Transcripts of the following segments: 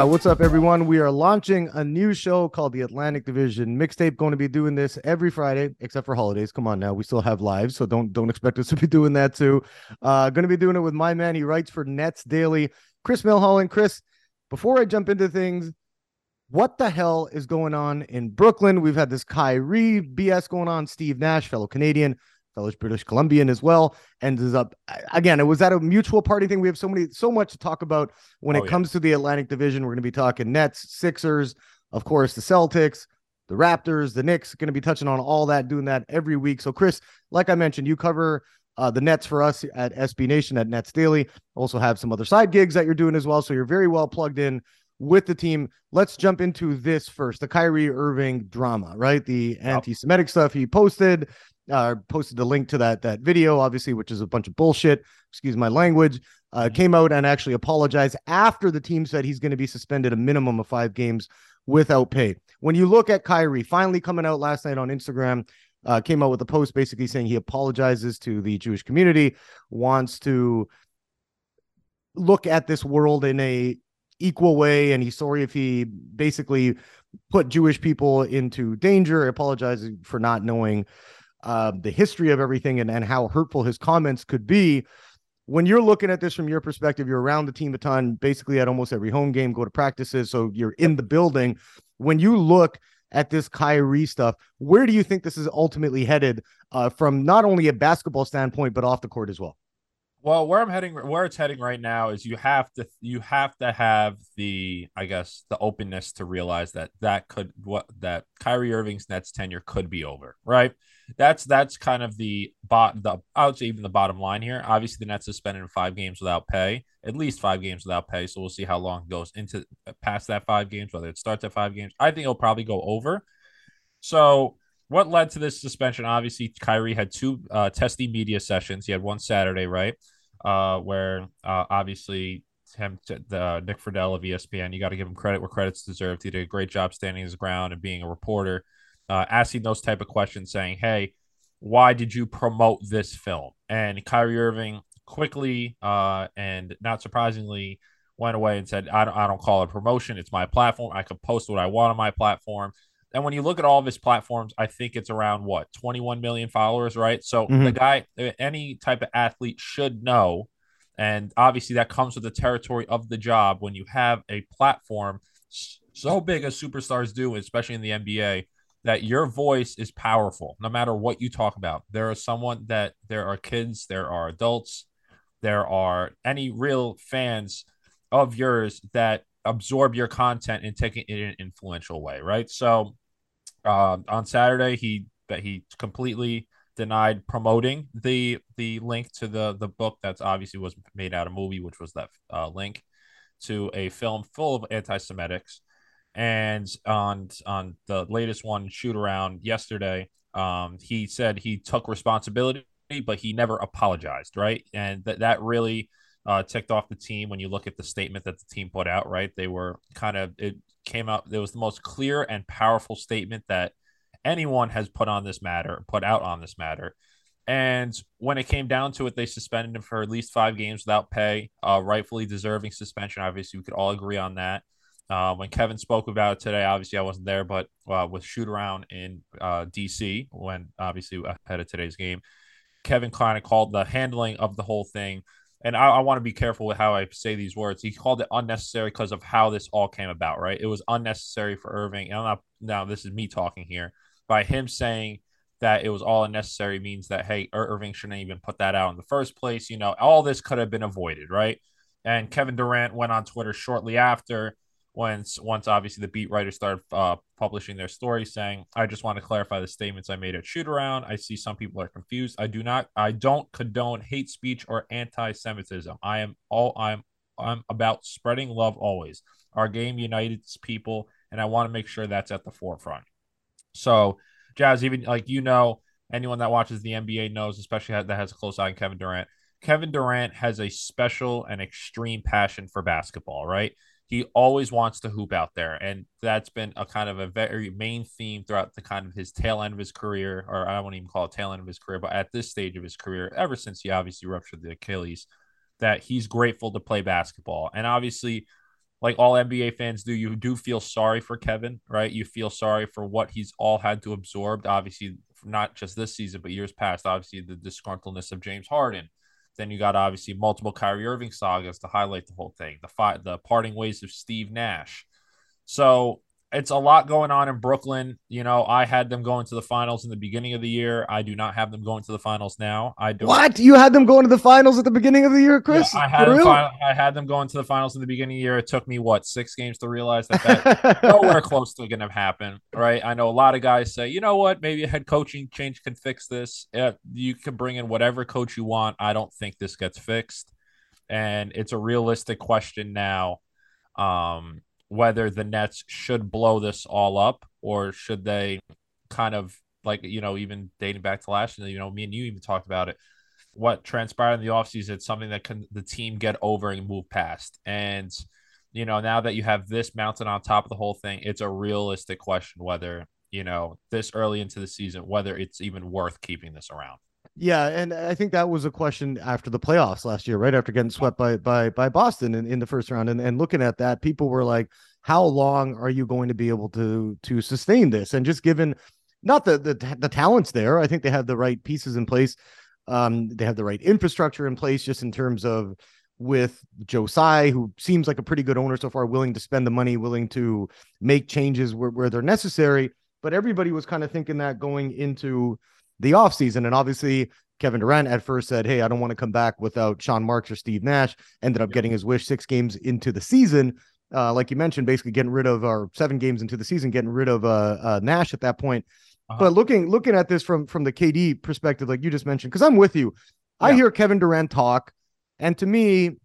Uh, what's up, everyone? We are launching a new show called the Atlantic Division Mixtape. Going to be doing this every Friday, except for holidays. Come on now, we still have lives, so don't don't expect us to be doing that too. Uh, going to be doing it with my man. He writes for Nets Daily, Chris Milholen. Chris, before I jump into things, what the hell is going on in Brooklyn? We've had this Kyrie BS going on. Steve Nash, fellow Canadian, fellow British Columbian as well, ends up again. It was that a mutual party thing. We have so many, so much to talk about when Oh, it yeah. comes to the Atlantic Division. We're going to be talking Nets, Sixers, of course, the Celtics, the Raptors, the Knicks. Going to be touching on all that, doing that every week. So, Chris, like I mentioned, you cover. Uh, the Nets for us at SB Nation at Nets Daily. Also have some other side gigs that you're doing as well. So you're very well plugged in with the team. Let's jump into this first the Kyrie Irving drama, right? The anti Semitic stuff he posted, uh, posted a link to that, that video, obviously, which is a bunch of bullshit. Excuse my language. Uh, came out and actually apologized after the team said he's going to be suspended a minimum of five games without pay. When you look at Kyrie finally coming out last night on Instagram, uh, came out with a post basically saying he apologizes to the Jewish community, wants to look at this world in a equal way, and he's sorry if he basically put Jewish people into danger, apologizing for not knowing uh, the history of everything and, and how hurtful his comments could be. When you're looking at this from your perspective, you're around the team a ton, basically at almost every home game, go to practices, so you're in the building. When you look at this Kyrie stuff, where do you think this is ultimately headed uh, from not only a basketball standpoint, but off the court as well? Well, where I'm heading, where it's heading right now is you have to, you have to have the, I guess, the openness to realize that that could what that Kyrie Irving's Nets tenure could be over, right? That's that's kind of the bot, the I would say even the bottom line here. Obviously, the Nets suspended five games without pay, at least five games without pay. So we'll see how long it goes into past that five games, whether it starts at five games. I think it'll probably go over. So what led to this suspension? Obviously, Kyrie had two uh, testy media sessions. He had one Saturday, right, uh, where uh, obviously him, to the Nick Friedell of ESPN. You got to give him credit where credit's deserved. He did a great job standing his ground and being a reporter, uh, asking those type of questions, saying, "Hey, why did you promote this film?" And Kyrie Irving quickly uh, and not surprisingly went away and said, I don't, I don't call it promotion. It's my platform. I can post what I want on my platform. And when you look at all of his platforms, I think it's around what 21 million followers, right? So Mhm. the guy, any type of athlete should know. And obviously, that comes with the territory of the job when you have a platform so big as superstars do, especially in the NBA, that your voice is powerful no matter what you talk about. There are someone that there are kids, there are adults, there are any real fans of yours that absorb your content and take it in an influential way, right? So um, on Saturday, he that he completely denied promoting the the link to the the book that's obviously was made out of movie, which was that uh, link to a film full of anti-Semitics. And on on the latest one, shoot around yesterday, um, he said he took responsibility, but he never apologized, right? And that that really uh, ticked off the team when you look at the statement that the team put out, right? They were kind of it came out. It was the most clear and powerful statement that anyone has put on this matter, put out on this matter. And when it came down to it, they suspended him for at least five games without pay, uh, rightfully deserving suspension. Obviously, we could all agree on that. Uh, when Kevin spoke about it today, obviously I wasn't there, but uh, with shoot around in uh, DC, when obviously ahead of today's game, Kevin kind of called the handling of the whole thing. And I, I want to be careful with how I say these words. He called it unnecessary because of how this all came about, right? It was unnecessary for Irving. And I'm not, now this is me talking here. By him saying that it was all unnecessary means that, hey, Ir- Irving shouldn't even put that out in the first place. You know, all this could have been avoided, right? And Kevin Durant went on Twitter shortly after once once obviously the beat writers started uh, publishing their story saying i just want to clarify the statements i made at shoot around i see some people are confused. I do not i don't condone hate speech or anti-semitism. I am all i'm i'm about spreading love always. Our game unites people and i want to make sure that's at the forefront. So jazz even like you know anyone that watches the nba knows especially that has a close eye on kevin durant. Kevin durant has a special and extreme passion for basketball right he always wants to hoop out there and that's been a kind of a very main theme throughout the kind of his tail end of his career or i won't even call it tail end of his career but at this stage of his career ever since he obviously ruptured the achilles that he's grateful to play basketball. And obviously like all nba fans do you do feel sorry for kevin right? You feel sorry for what he's all had to absorb obviously not just this season but years past obviously the disgruntledness of james harden then you got obviously multiple Kyrie Irving sagas to highlight the whole thing. The fight, the parting ways of Steve Nash. So it's a lot going on in Brooklyn. You know, I had them going to the finals in the beginning of the year. I do not have them going to the finals now. I do. What you had them going to the finals at the beginning of the year, Chris? Yeah, I had final, I had them going to the finals in the beginning of the year. It took me what six games to realize that that nowhere close to going to happen. Right? I know a lot of guys say, you know what, maybe a head coaching change can fix this. Yeah, you can bring in whatever coach you want. I don't think this gets fixed, and it's a realistic question now. Um, whether the Nets should blow this all up or should they kind of like, you know, even dating back to last year, you know, me and you even talked about it. What transpired in the offseason, it's something that can the team get over and move past. And, you know, now that you have this mounted on top of the whole thing, it's a realistic question whether, you know, this early into the season, whether it's even worth keeping this around. Yeah, and I think that was a question after the playoffs last year, right after getting swept by by by Boston in, in the first round, and and looking at that, people were like, "How long are you going to be able to to sustain this?" And just given not the the the talents there, I think they have the right pieces in place. Um, they have the right infrastructure in place, just in terms of with Joe Tsai, who seems like a pretty good owner so far, willing to spend the money, willing to make changes where, where they're necessary. But everybody was kind of thinking that going into the offseason. And obviously, Kevin Durant at first said, Hey, I don't want to come back without Sean Marks or Steve Nash. Ended up getting his wish six games into the season. Uh, like you mentioned, basically getting rid of our seven games into the season, getting rid of uh, uh Nash at that point. Uh-huh. But looking looking at this from from the KD perspective, like you just mentioned, because I'm with you. Yeah. I hear Kevin Durant talk, and to me,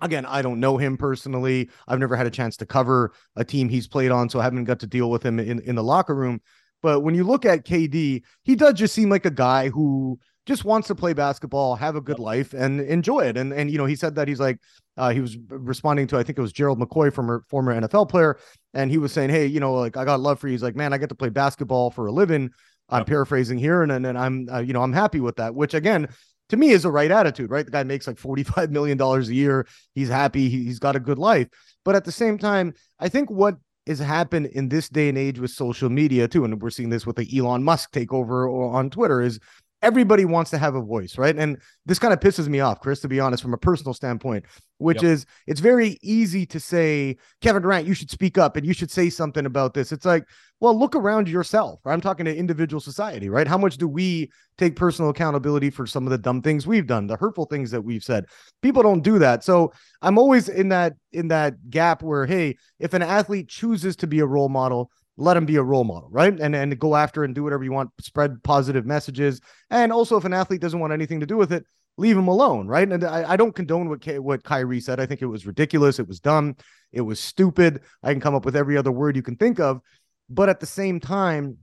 again, I don't know him personally. I've never had a chance to cover a team he's played on, so I haven't got to deal with him in, in the locker room. But when you look at KD, he does just seem like a guy who just wants to play basketball, have a good life, and enjoy it. And and you know, he said that he's like uh, he was responding to I think it was Gerald McCoy, former former NFL player, and he was saying, hey, you know, like I got love for you. He's like, man, I get to play basketball for a living. I'm yep. paraphrasing here, and and, I'm uh, you know I'm happy with that. Which again, to me, is the right attitude, right? The guy makes like 45 million dollars a year. He's happy. He, he's got a good life. But at the same time, I think what has happened in this day and age with social media too, and we're seeing this with the Elon Musk takeover on Twitter, is everybody wants to have a voice, right? And this kind of pisses me off, Chris, to be honest, from a personal standpoint, which yep. is it's very easy to say, Kevin Durant, you should speak up and you should say something about this. It's like, well, look around yourself. I'm talking to individual society, right? How much do we take personal accountability for some of the dumb things we've done, the hurtful things that we've said? People don't do that. So I'm always in that in that gap where, hey, if an athlete chooses to be a role model, let him be a role model, right? And and go after and do whatever you want, spread positive messages. And also, if an athlete doesn't want anything to do with it, leave him alone, right? And I, I don't condone what K, what Kyrie said. I think it was ridiculous. It was dumb. It was stupid. I can come up with every other word you can think of. But at the same time,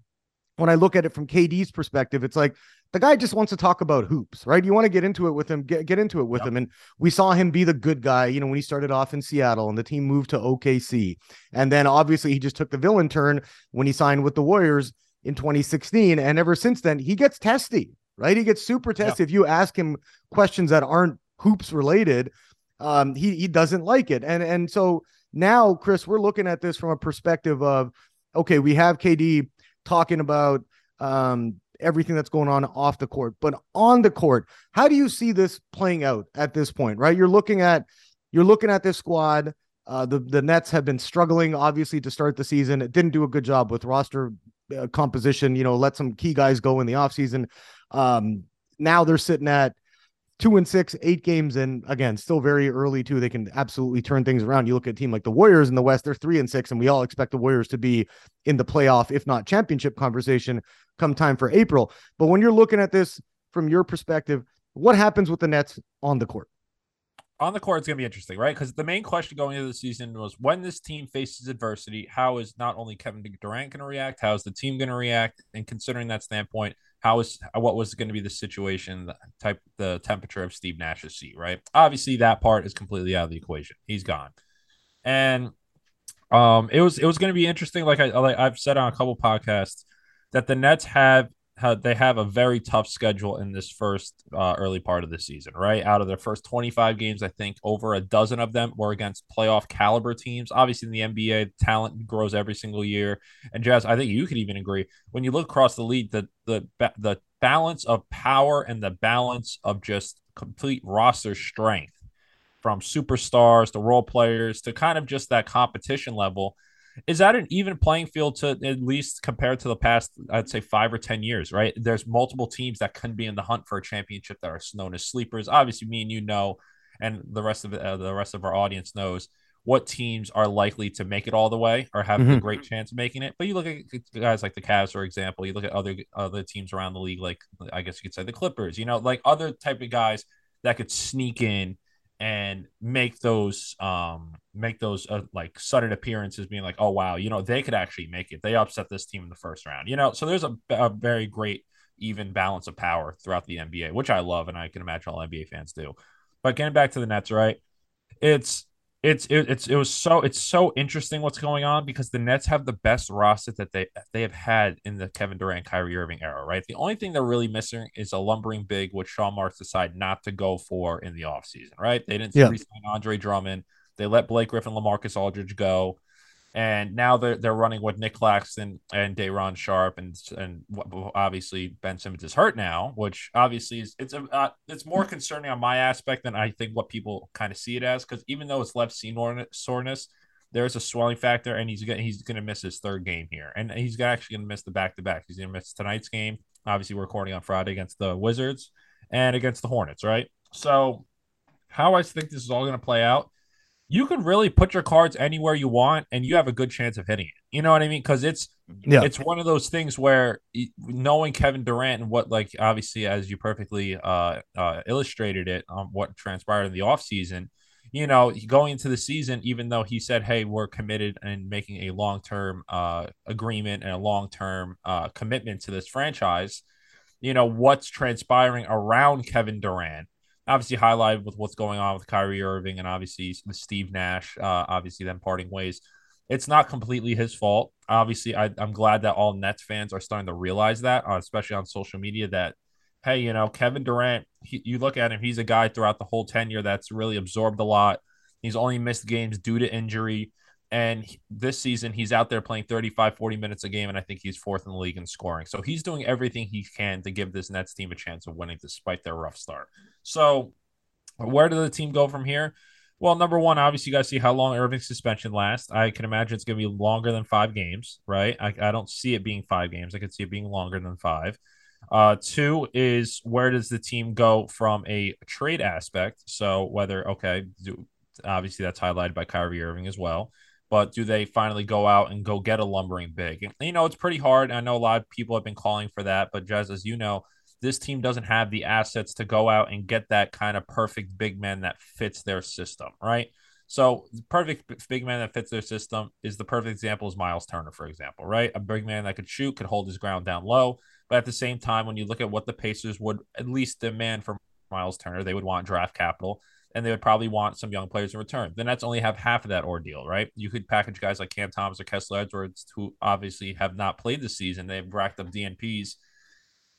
when I look at it from KD's perspective, it's like the guy just wants to talk about hoops, right? You want to get into it with him, get, get into it with yep. him. And we saw him be the good guy, you know, when he started off in Seattle and the team moved to OKC. And then obviously he just took the villain turn when he signed with the Warriors in 2016. And ever since then, he gets testy, right? He gets super testy. Yep. If you ask him questions that aren't hoops related, um, he he doesn't like it. And and so now, Chris, we're looking at this from a perspective of okay, we have KD talking about um everything that's going on off the court. But on the court, how do you see this playing out at this point? Right, you're looking at you're looking at this squad. Uh, the the Nets have been struggling, obviously, to start the season. It didn't do a good job with roster uh, composition. You know, let some key guys go in the offseason. Um, now they're sitting at two and six, eight games, and again, still very early too. They can absolutely turn things around. You look at a team like the Warriors in the West; they're three and six, and we all expect the Warriors to be in the playoff, if not championship conversation, come time for April. But when you're looking at this from your perspective, what happens with the Nets on the court? On the court, it's going to be interesting, right? Because the main question going into the season was when this team faces adversity, how is not only Kevin Durant going to react, how is the team going to react? And considering that standpoint, how is what was going to be the situation, the type, the temperature of Steve Nash's seat, right? Obviously, that part is completely out of the equation. He's gone, and um, it was it was going to be interesting. Like I like I've said on a couple podcasts that the Nets have they have a very tough schedule in this first uh, early part of the season, right? Out of their first 25 games, I think over a dozen of them were against playoff caliber teams. Obviously, in the NBA, talent grows every single year. And Jazz, I think you could even agree when you look across the league, the the the balance of power and the balance of just complete roster strength from superstars to role players to kind of just that competition level is that an even playing field to at least compared to the past i'd say five or ten years right there's multiple teams that can be in the hunt for a championship that are known as sleepers obviously me and you know and the rest of uh, the rest of our audience knows what teams are likely to make it all the way or have mm-hmm. a great chance of making it. But you look at guys like the Cavs, for example. You look at other other teams around the league, like I guess you could say the Clippers. You know, like other type of guys that could sneak in and make those um make those uh, like sudden appearances being like oh wow you know they could actually make it they upset this team in the first round you know so there's a, a very great even balance of power throughout the nba which i love and i can imagine all nba fans do but getting back to the nets right it's it's it, it's it was so it's so interesting what's going on because the Nets have the best roster that they they have had in the Kevin Durant Kyrie Irving era, right? The only thing they're really missing is a lumbering big, which Sean Marks decided not to go for in the offseason, right? They didn't yeah. resign Andre Drummond. They let Blake Griffin, LaMarcus Aldridge go and now they're they're running with Nick Claxton and Day'Ron Sharpe, and and obviously Ben Simmons is hurt now, which obviously is it's a uh, it's more concerning on my aspect than I think what people kind of see it as, because even though it's left seam soreness, there's a swelling factor, and he's gonna he's gonna miss his third game here, and he's actually gonna miss the back to back. He's gonna miss tonight's game. Obviously, we're recording on Friday against the Wizards and against the Hornets, right? So, how I think this is all gonna play out you can really put your cards anywhere you want and you have a good chance of hitting it. You know what I mean? Because it's yeah. it's one of those things where knowing Kevin Durant and what like obviously as you perfectly uh, uh illustrated it on what transpired in the offseason, you know, going into the season, even though he said, Hey, we're committed and making a long term uh agreement and a long term uh commitment to this franchise, you know, what's transpiring around Kevin Durant obviously highlighted with what's going on with Kyrie Irving and obviously Steve Nash, uh, obviously them parting ways. It's not completely his fault. Obviously, I, am glad that all Nets fans are starting to realize that, uh, especially on social media, that, hey, you know, Kevin Durant, he, you look at him, he's a guy throughout the whole tenure that's really absorbed a lot. He's only missed games due to injury. And this season, he's out there playing 35, 40 minutes a game, and I think he's fourth in the league in scoring. So he's doing everything he can to give this Nets team a chance of winning despite their rough start. So, where did the team go from here? Well, number one, obviously, you guys see how long Irving's suspension lasts. I can imagine it's going to be longer than five games, right? I, I don't see it being five games. I could see it being longer than five. Uh, two is where does the team go from a trade aspect? So whether okay, do, obviously that's highlighted by Kyrie Irving as well. But do they finally go out and go get a lumbering big? And, you know, it's pretty hard. I know a lot of people have been calling for that, but just as you know, this team doesn't have the assets to go out and get that kind of perfect big man that fits their system, right? So perfect big man that fits their system is the perfect example is Miles Turner, for example, right? A big man that could shoot, could hold his ground down low. But at the same time, when you look at what the Pacers would at least demand for Miles Turner, they would want draft capital and they would probably want some young players in return. The Nets only have half of that ordeal, right? You could package guys like Cam Thomas or Kessler Edwards, who obviously have not played the season. They've racked up DNPs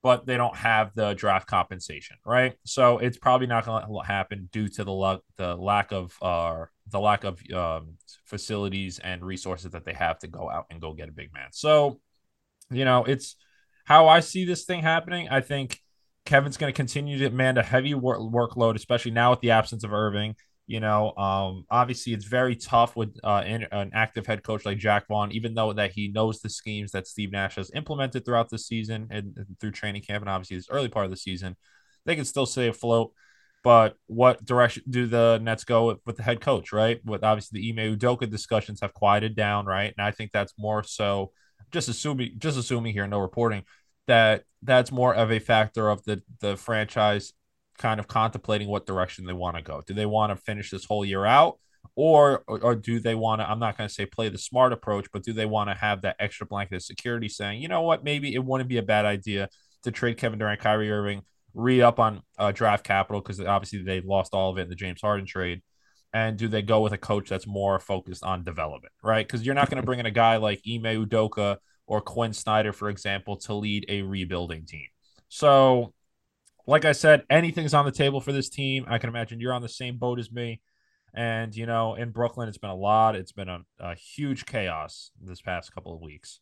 but they don't have the draft compensation, right? So it's probably not going to happen due to the the lack of uh, the lack of um, facilities and resources that they have to go out and go get a big man. So, you know, it's how I see this thing happening. I think Kevin's going to continue to demand a heavy work- workload, especially now with the absence of Irving. You know, um, obviously it's very tough with uh, an, an, active head coach like Jacque Vaughn, even though that he knows the schemes that Steve Nash has implemented throughout the season and, and through training camp and obviously this early part of the season, they can still stay afloat. But what direction do the Nets go with, with the head coach, right? With obviously the Ime Udoka discussions have quieted down, right? And I think that's more so just assuming just assuming here, no reporting, that that's more of a factor of the the franchise kind of contemplating what direction they want to go. Do they want to finish this whole year out? Or, or, or do they want to? I'm not going to say play the smart approach, but do they want to have that extra blanket of security, saying, you know what, maybe it wouldn't be a bad idea to trade Kevin Durant, Kyrie Irving, re up on uh, draft capital because obviously they lost all of it in the James Harden trade. And do they go with a coach that's more focused on development, right? Because you're not going to bring in a guy like Ime Udoka or Quin Snyder, for example, to lead a rebuilding team. So, like I said, anything's on the table for this team. I can imagine you're on the same boat as me. And, you know, in Brooklyn, it's been a lot. It's been a, a huge chaos this past couple of weeks.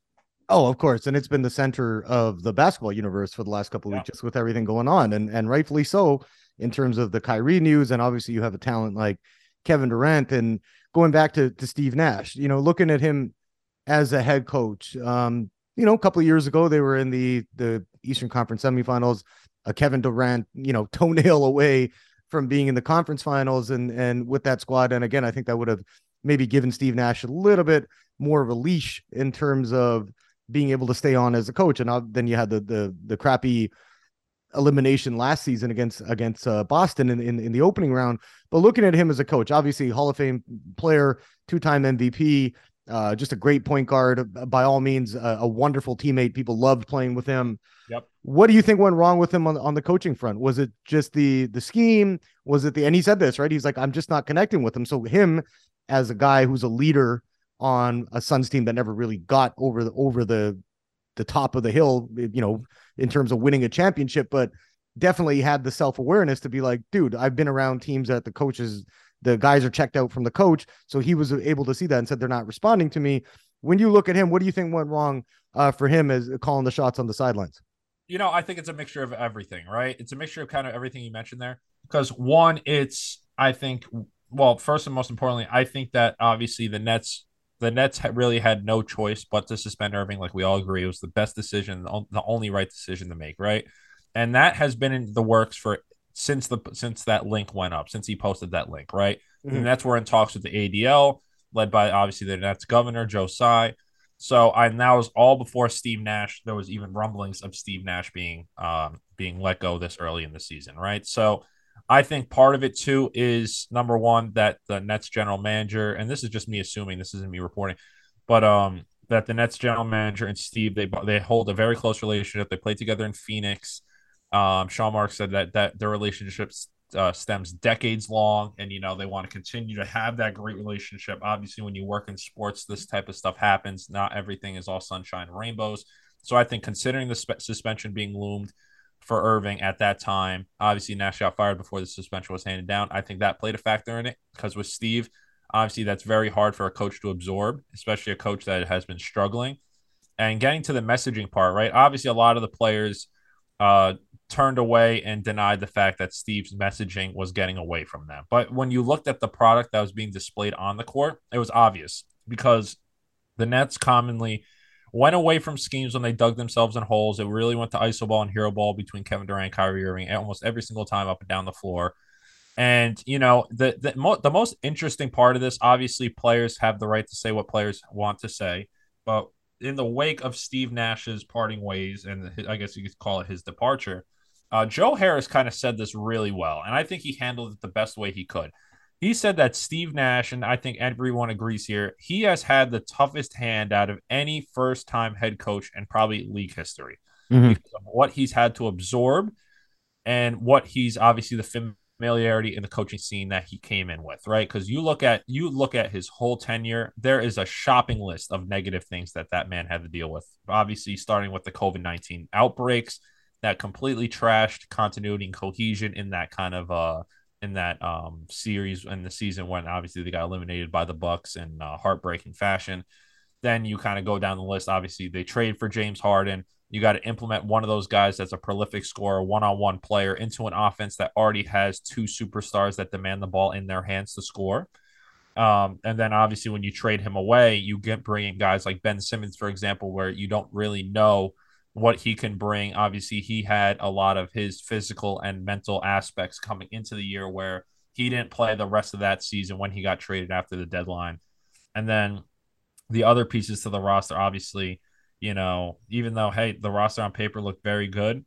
Oh, of course, and it's been the center of the basketball universe for the last couple of yeah. weeks, just with everything going on, and and rightfully so in terms of the Kyrie news, and obviously you have a talent like Kevin Durant, and going back to to Steve Nash, you know, looking at him as a head coach, um, you know, a couple of years ago they were in the the Eastern Conference semifinals, a Kevin Durant, you know, toenail away from being in the conference finals, and and with that squad, and again, I think that would have maybe given Steve Nash a little bit more of a leash in terms of being able to stay on as a coach. And then you had the the the crappy elimination last season against against uh, Boston in, in in the opening round. But looking at him as a coach, obviously Hall of Fame player, two time MVP, uh, just a great point guard. By all means, a, a, wonderful teammate. People loved playing with him. Yep. What do you think went wrong with him on, on the coaching front? Was it just the the scheme? Was it the and he said this right? He's like, I'm just not connecting with him. So him as a guy who's a leader on a Suns team that never really got over the over the the top of the hill, you know, in terms of winning a championship, but definitely had the self-awareness to be like, dude, I've been around teams that the coaches, the guys are checked out from the coach. So he was able to see that and said they're not responding to me. When you look at him, what do you think went wrong uh, for him as calling the shots on the sidelines? You know, I think it's a mixture of everything, right? It's a mixture of kind of everything you mentioned there. Because one, it's I think well, first and most importantly, I think that obviously the Nets the Nets really had no choice but to suspend Irving. Like we all agree, it was the best decision, the only right decision to make, right? And that has been in the works for since the since that link went up, since he posted that link, right? Mm-hmm. And that's we're in talks with the ADL, led by obviously the Nets governor Joe Tsai. So I and that was all before Steve Nash. There was even rumblings of Steve Nash being um being let go this early in the season, right? So I think part of it too is number one that the Nets general manager, and this is just me assuming, this isn't me reporting, but um that the Nets general manager and Steve they they hold a very close relationship. They played together in Phoenix. Um, Sean Marks said that that their relationship uh, stems decades long, and you know they want to continue to have that great relationship. Obviously, when you work in sports, this type of stuff happens. Not everything is all sunshine and rainbows. So I think considering the spe- suspension being loomed for Irving at that time. Obviously, Nash got fired before the suspension was handed down. I think that played a factor in it because with Steve, obviously, that's very hard for a coach to absorb, especially a coach that has been struggling. And getting to the messaging part, right? Obviously, a lot of the players uh, turned away and denied the fact that Steve's messaging was getting away from them. But when you looked at the product that was being displayed on the court, it was obvious because the Nets commonly went away from schemes when they dug themselves in holes. It really went to iso ball and hero ball between Kevin Durant and Kyrie Irving almost every single time up and down the floor. And you know the the, mo- the most interesting part of this, obviously, players have the right to say what players want to say, but in the wake of Steve Nash's parting ways, and I guess you could call it his departure, uh, Joe Harris kind of said this really well, and I think he handled it the best way he could he said that Steve Nash, and I think everyone agrees here, he has had the toughest hand out of any first time head coach and probably league history mm-hmm. because of what he's had to absorb and what he's obviously the familiarity in the coaching scene that he came in with, right? Because you look at you look at his whole tenure, there is a shopping list of negative things that that man had to deal with. Obviously, starting with the COVID nineteen outbreaks that completely trashed continuity and cohesion in that kind of uh in that um, series and the season when obviously they got eliminated by the Bucks in uh, heartbreaking fashion. Then you kind of go down the list. Obviously, they trade for James Harden. You got to implement one of those guys that's a prolific scorer, one-on-one player into an offense that already has two superstars that demand the ball in their hands to score. Um, and then obviously when you trade him away, you get bringing guys like Ben Simmons, for example, where you don't really know what he can bring. Obviously, he had a lot of his physical and mental aspects coming into the year where he didn't play the rest of that season when he got traded after the deadline. And then the other pieces to the roster, obviously, you know, even though, hey, the roster on paper looked very good,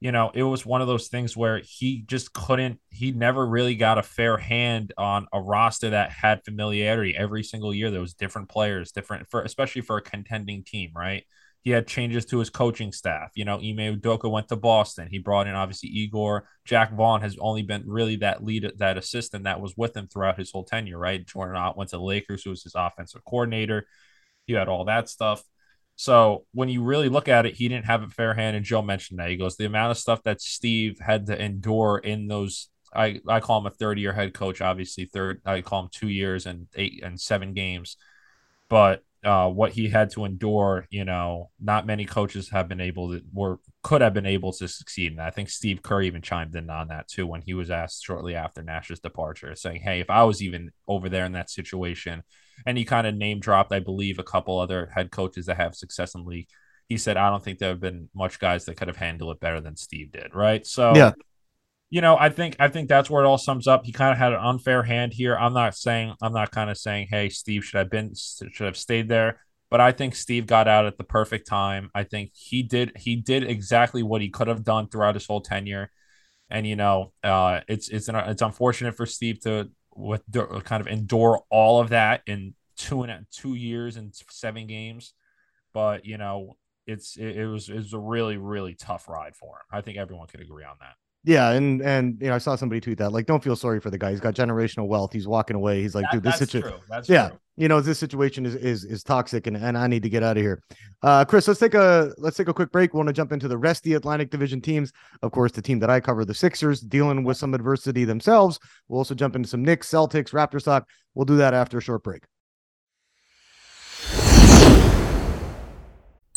you know, it was one of those things where he just couldn't, he never really got a fair hand on a roster that had familiarity every single year. There was different players, different for, especially for a contending team, right? He had changes to his coaching staff. You know, Ime Udoka went to Boston. He brought in obviously Igor. Jacque Vaughn has only been really that lead, that assistant that was with him throughout his whole tenure, right? Jordan Ott went to the Lakers, who was his offensive coordinator. You had all that stuff. So when you really look at it, he didn't have a fair hand. And Joe mentioned that. He goes, the amount of stuff that Steve had to endure in those I, I call him a third year head coach, obviously third I call him two years and eight and seven games. But uh, what he had to endure, you know, not many coaches have been able to or could have been able to succeed. And I think Steve Kerr even chimed in on that too when he was asked shortly after Nash's departure, saying, Hey, if I was even over there in that situation, and he kind of name dropped, I believe, a couple other head coaches that have success in the league. He said, I don't think there have been much guys that could have handled it better than Steve did. Right. So yeah you know, I think I think that's where it all sums up. He kind of had an unfair hand here. I'm not saying I'm not kind of saying, hey, Steve should have been should have stayed there, but I think Steve got out at the perfect time. I think he did he did exactly what he could have done throughout his whole tenure, and you know, uh, it's it's an, it's unfortunate for Steve to with kind of endure all of that in two and two years and seven games, but you know, it's it, it was it was a really really tough ride for him. I think everyone could agree on that. Yeah, and and you know, I saw somebody tweet that like, don't feel sorry for the guy. He's got generational wealth. He's walking away. He's like, that, dude, this situation, yeah, true. you know, this situation is is is toxic, and and I need to get out of here. Uh, Chris, let's take a let's take a quick break. We want to jump into the rest of the Atlantic Division teams. Of course, the team that I cover, the Sixers, dealing with some adversity themselves. We'll also jump into some Knicks, Celtics, Raptors talk. We'll do that after a short break.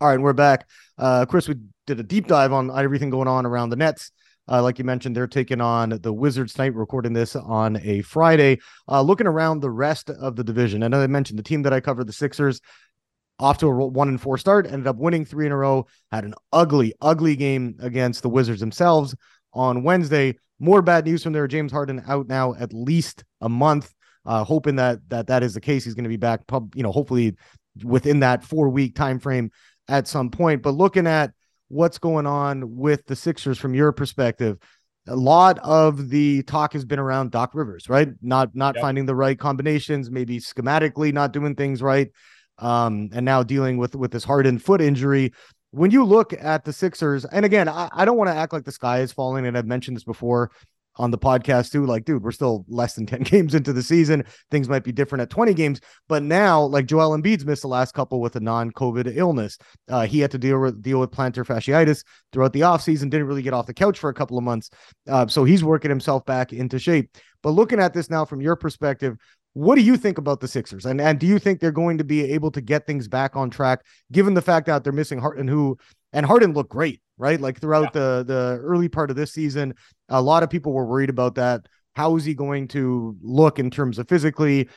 All right, we're back. Uh, Chris, we did a deep dive on everything going on around the Nets. Uh, like you mentioned, they're taking on the Wizards tonight, recording this on a Friday. Uh, looking around the rest of the division, and as I mentioned the team that I covered, the Sixers, off to a one and four start, ended up winning three in a row. Had an ugly, ugly game against the Wizards themselves on Wednesday. More bad news from there. James Harden out now at least a month. Uh, hoping that that that is the case. He's going to be back, pub, you know, hopefully within that four week time frame at some point. But looking at what's going on with the Sixers from your perspective, a lot of the talk has been around Doc Rivers, right? Not not yep. finding the right combinations, maybe schematically not doing things right, um, and now dealing with with this hardened foot injury. When you look at the Sixers, and again, I, I don't want to act like the sky is falling, and I've mentioned this before on the podcast too. Like, dude, we're still less than 10 games into the season. Things might be different at 20 games, but now, like Joel Embiid's missed the last couple with a non-COVID illness. Uh, he had to deal with deal with plantar fasciitis throughout the offseason, didn't really get off the couch for a couple of months. Uh, so he's working himself back into shape. But looking at this now from your perspective, what do you think about the Sixers? And and do you think they're going to be able to get things back on track, given the fact that they're missing Harden, who and Harden looked great right? Like throughout yeah. the the early part of this season, a lot of people were worried about that. How is he going to look in terms of physically?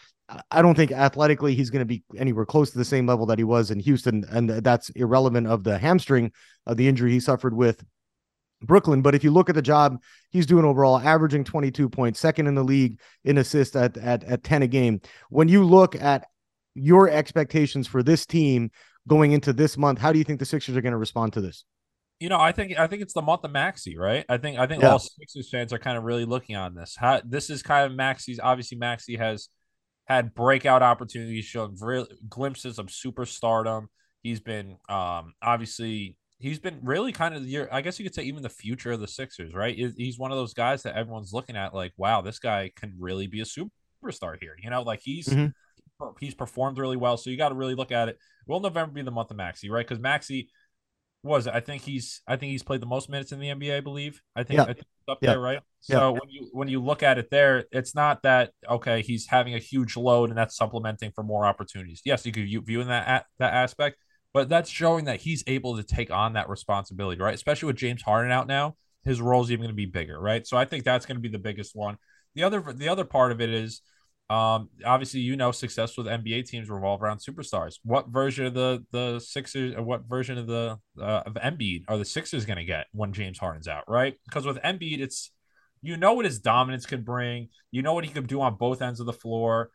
I don't think athletically he's going to be anywhere close to the same level that he was in Houston, and that's irrelevant of the hamstring of the injury he suffered with Brooklyn. But if you look at the job he's doing overall, averaging 22 points, second in the league in assists at, at, at 10 a game. When you look at your expectations for this team going into this month. How do you think the Sixers are going to respond to this? You know, I think I think it's the month of Maxey, right? I think I think Yeah. all Sixers fans are kind of really looking on this. How this is kind of Maxey's. Obviously, Maxey has had breakout opportunities, shown real glimpses of superstardom. He's been um obviously he's been really kind of the year. I guess you could say even the future of the Sixers, right? He's one of those guys that everyone's looking at like, wow, this guy can really be a superstar here. You know, like he's Mhm. he's performed really well. So you got to really look at it. Will November be the month of Maxey, right? Because Maxey was I think he's I think he's played the most minutes in the NBA. I believe I think, Yeah. I think it's up Yeah. there, right? Yeah. So when you when you look at it there, it's not that okay. He's having a huge load and that's supplementing for more opportunities. Yes, you could view, view in that that aspect, but that's showing that he's able to take on that responsibility, right? Especially with James Harden out now, his role is even going to be bigger, right? So I think that's going to be the biggest one. The other the other part of it is um, obviously, you know, success with NBA teams revolve around superstars. What version of the the Sixers, or what version of the uh, of Embiid are the Sixers going to get when James Harden's out, right? Because with Embiid, it's you know what his dominance can bring, you know what he could do on both ends of the floor,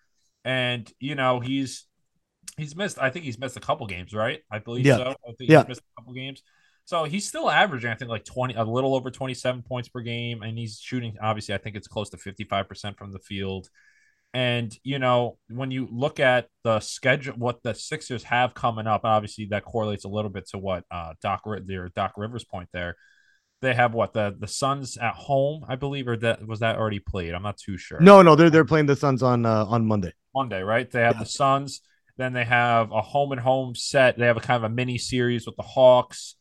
and you know he's he's missed. I think he's missed a couple games, right? I believe Yeah. so. I think Yeah. he's missed a couple games. So he's still averaging, I think, like 20, a little over 27 points per game. And he's shooting, obviously, I think it's close to 55% from the field. And, you know, when you look at the schedule, what the Sixers have coming up, obviously that correlates a little bit to what uh, Doc, their Doc Rivers point there. They have what the the Suns at home, I believe, or that was that already played? I'm not too sure. No, no, they're they're playing the Suns on uh, on Monday. Monday, right? They have Yeah. the Suns, then they have a home and home set. They have a kind of a mini series with the Hawks,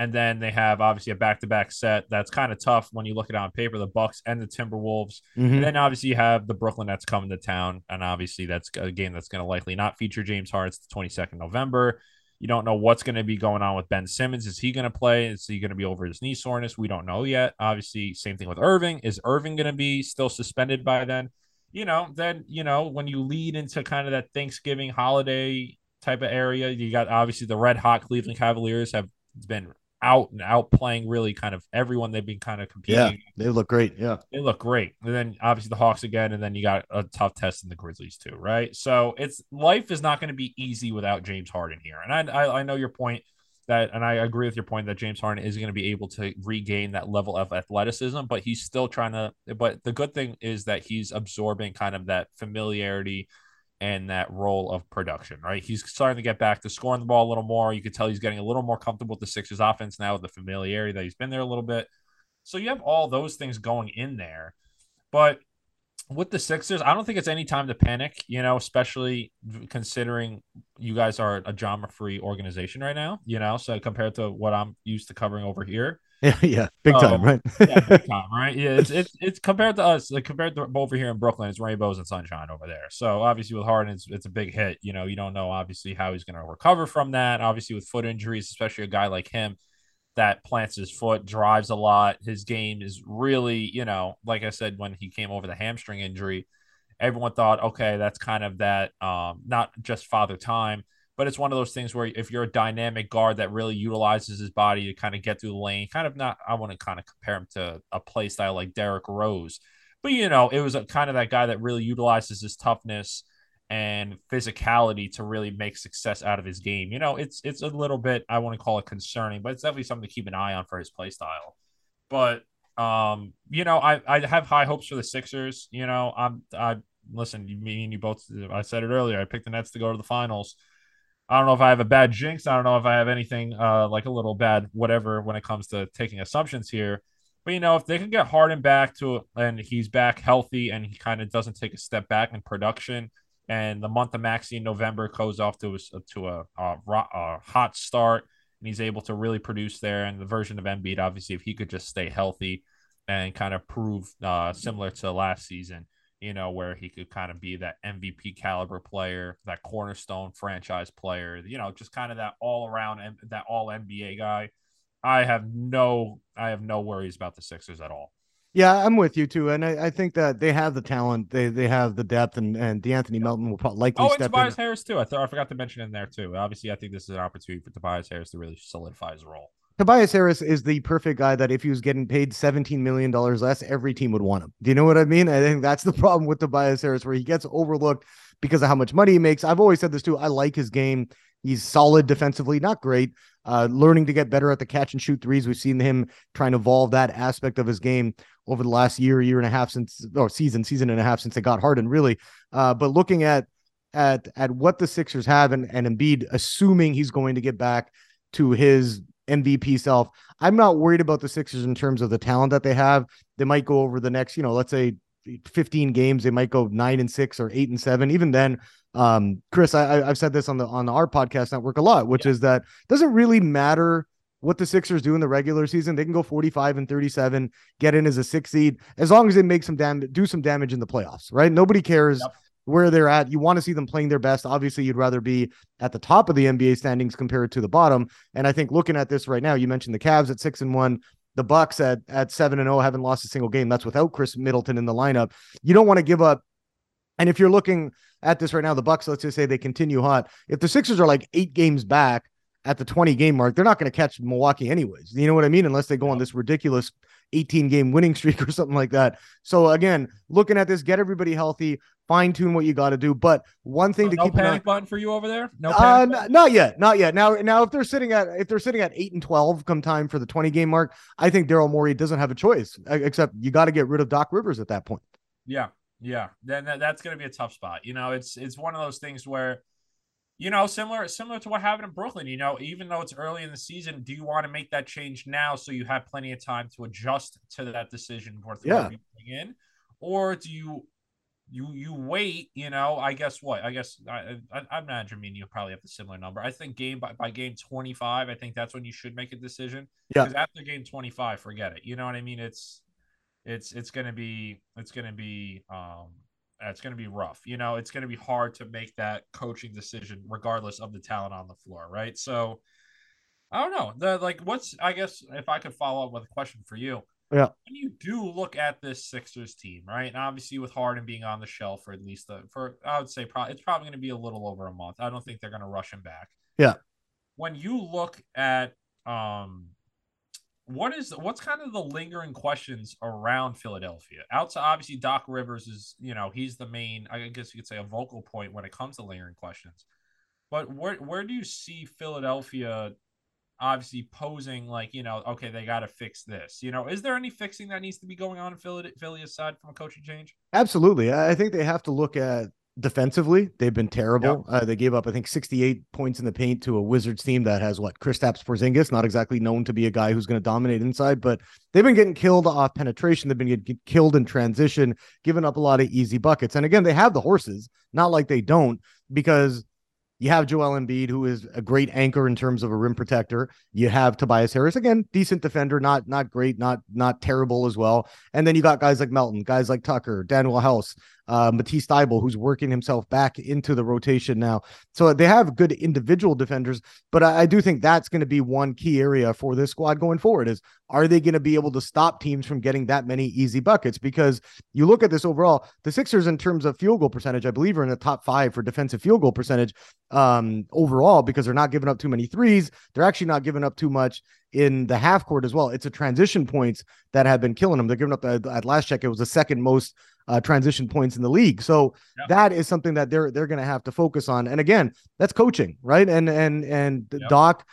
and then they have obviously a back to back set. That's kind of tough when you look at it on paper. The Bucks and the Timberwolves, Mhm. and then obviously you have the Brooklyn Nets coming to town, and obviously that's a game that's going to likely not feature James Harden. It's the twenty second November. You don't know what's going to be going on with Ben Simmons. Is he going to play? Is he going to be over his knee soreness? We don't know yet. Obviously, same thing with Irving. Is Irving going to be still suspended by then? you know, then you know when you lead into kind of that Thanksgiving holiday type of area, you got obviously the red hot Cleveland Cavaliers have been out and out playing really kind of everyone they've been kind of competing. Yeah, they look great. Yeah. They look great. And then obviously the Hawks again, and then you got a tough test in the Grizzlies too, right? So it's life is not going to be easy without James Harden here. And I, I I know your point that, and I agree with your point that James Harden is going to be able to regain that level of athleticism, but he's still trying to. But the good thing is that he's absorbing kind of that familiarity and that role of production, right? He's starting to get back to scoring the ball a little more. You could tell he's getting a little more comfortable with the Sixers offense now with the familiarity that he's been there a little bit. So you have all those things going in there. But with the Sixers, I don't think it's any time to panic, you know, especially considering you guys are a drama free organization right now, you know, so compared to what I'm used to covering over here. Yeah, yeah, big Oh, time, right? Yeah, big time, right? Yeah, it's, it's it's compared to us, like compared to over here in Brooklyn, it's rainbows and sunshine over there. So obviously with Harden, it's, it's a big hit. You know, you don't know obviously how he's going to recover from that. Obviously with foot injuries, especially a guy like him that plants his foot, drives a lot. His game is really, you know, like I said when he came over the hamstring injury, everyone thought, okay, that's kind of that, um, not just father time, but it's one of those things where if you're a dynamic guard that really utilizes his body to kind of get through the lane, kind of not, I want to kind of compare him to a play style like Derrick Rose, but you know, it was a kind of that guy that really utilizes his toughness and physicality to really make success out of his game. You know, it's it's a little bit I want to call it concerning, but it's definitely something to keep an eye on for his play style. But um, you know, I I have high hopes for the Sixers. You know, I'm I listen, me and you both I said it earlier, I picked the Nets to go to the finals. I don't know if I have a bad jinx. I don't know if I have anything uh like a little bad whatever when it comes to taking assumptions here. But you know, if they can get Harden back to and he's back healthy and he kind of doesn't take a step back in production, and the month of Maxey in November goes off to a, to a, a, a hot start, and he's able to really produce there. And the version of Embiid, obviously, if he could just stay healthy and kind of prove uh, similar to last season, you know, where he could kind of be that MVP caliber player, that cornerstone franchise player, you know, just kind of that all around and that all NBA guy. I have no, I have no worries about the Sixers at all. Yeah, I'm with you too, and I, I think that they have the talent, they they have the depth, and and De'Anthony Melton will probably likely Oh, and Tobias in. Harris too. I thought I forgot to mention in there too. Obviously, I think this is an opportunity for Tobias Harris to really solidify his role. Tobias Harris is the perfect guy that if he was getting paid 17 million dollars less, every team would want him. Do you know what I mean? I think that's the problem with Tobias Harris, where he gets overlooked because of how much money he makes. I've always said this too. I like his game. He's solid defensively, not great. Uh, learning to get better at the catch and shoot threes. We've seen him trying to evolve that aspect of his game over the last year, year and a half since, or season, season and a half since they got Harden, really. Uh, but looking at at at what the Sixers have and and Embiid, assuming he's going to get back to his MVP self, I'm not worried about the Sixers in terms of the talent that they have. They might go over the next, you know, let's say 15 games, they might go nine and six or eight and seven. Even then, um, Chris, I, I've said this on the on our podcast network a lot, which yeah. is that doesn't really matter what the Sixers do in the regular season. They can go 45 and 37, get in as a six seed, as long as they make some damage, do some damage in the playoffs, right? Nobody cares yep. Where they're at. You want to see them playing their best. Obviously, you'd rather be at the top of the NBA standings compared to the bottom. And I think looking at this right now, you mentioned the Cavs at six and one. The Bucks at at seven and zero oh haven't lost a single game. That's without Khris Middleton in the lineup. You don't want to give up. And if you're looking at this right now, the Bucks, let's just say they continue hot. If the Sixers are like eight games back at the 20 game mark, they're not going to catch Milwaukee anyways. You know what I mean? Unless they go on this ridiculous 18 game winning streak or something like that. So again, looking at this, get everybody healthy, fine tune what you got to do. But one thing to no keep panic button for you over there. No, uh, n- not yet, not yet. Now, now if they're sitting at if they're sitting at eight and 12 come time for the 20 game mark, I think Daryl Morey doesn't have a choice except you got to get rid of Doc Rivers at that point. Yeah, yeah. Then that's going to be a tough spot. You know, it's it's one of those things where you know, similar similar to what happened in Brooklyn. You know, even though it's early in the season, do you want to make that change now so you have plenty of time to adjust to that decision before yeah. in, or do you you you wait? You know, I guess what I guess I, I, I imagine you probably have the similar number. I think game by, by game twenty five, I think that's when you should make a decision. Yeah, because after game twenty five, forget it. You know what I mean? It's it's it's gonna be it's gonna be um it's going to be rough. You know, it's going to be hard to make that coaching decision regardless of the talent on the floor, right? So I don't know. The like what's I guess if I could follow up with a question for you. Yeah. When you do look at this Sixers team, right? And obviously with Harden being on the shelf for at least the for I would say probably it's probably going to be a little over a month. I don't think they're going to rush him back. Yeah. When you look at um what is what's kind of the lingering questions around Philadelphia? Outside, obviously, Doc Rivers is you know he's the main. I guess you could say a vocal point when it comes to lingering questions. But where where do you see Philadelphia? Obviously, posing like you know, okay, they got to fix this. You know, is there any fixing that needs to be going on in Philly, Philly aside from a coaching change? Absolutely, I think they have to look at defensively, they've been terrible. Yep. Uh, they gave up, I think, 68 points in the paint to a Wizards team that has what Kristaps Porzingis, not exactly known to be a guy who's going to dominate inside, but they've been getting killed off penetration. They've been getting killed in transition, giving up a lot of easy buckets. And again, they have the horses, not like they don't, because you have Joel Embiid, who is a great anchor in terms of a rim protector. You have Tobias Harris, again, decent defender, not not great, not not terrible as well. And then you got guys like Melton, guys like Tucker, Danuel House, uh, Matisse Thybulle, who's working himself back into the rotation now. So they have good individual defenders, but I, I do think that's going to be one key area for this squad going forward is are they going to be able to stop teams from getting that many easy buckets? Because you look at this overall, the Sixers in terms of field goal percentage, I believe are in the top five for defensive field goal percentage um, overall because they're not giving up too many threes. They're actually not giving up too much in the half court as well. It's a transition points that have been killing them. They're giving up uh, at last check, it was the second most uh, transition points in the league. So yep. that is something that they're they're going to have to focus on. And again, that's coaching, right? And and and yep. Doc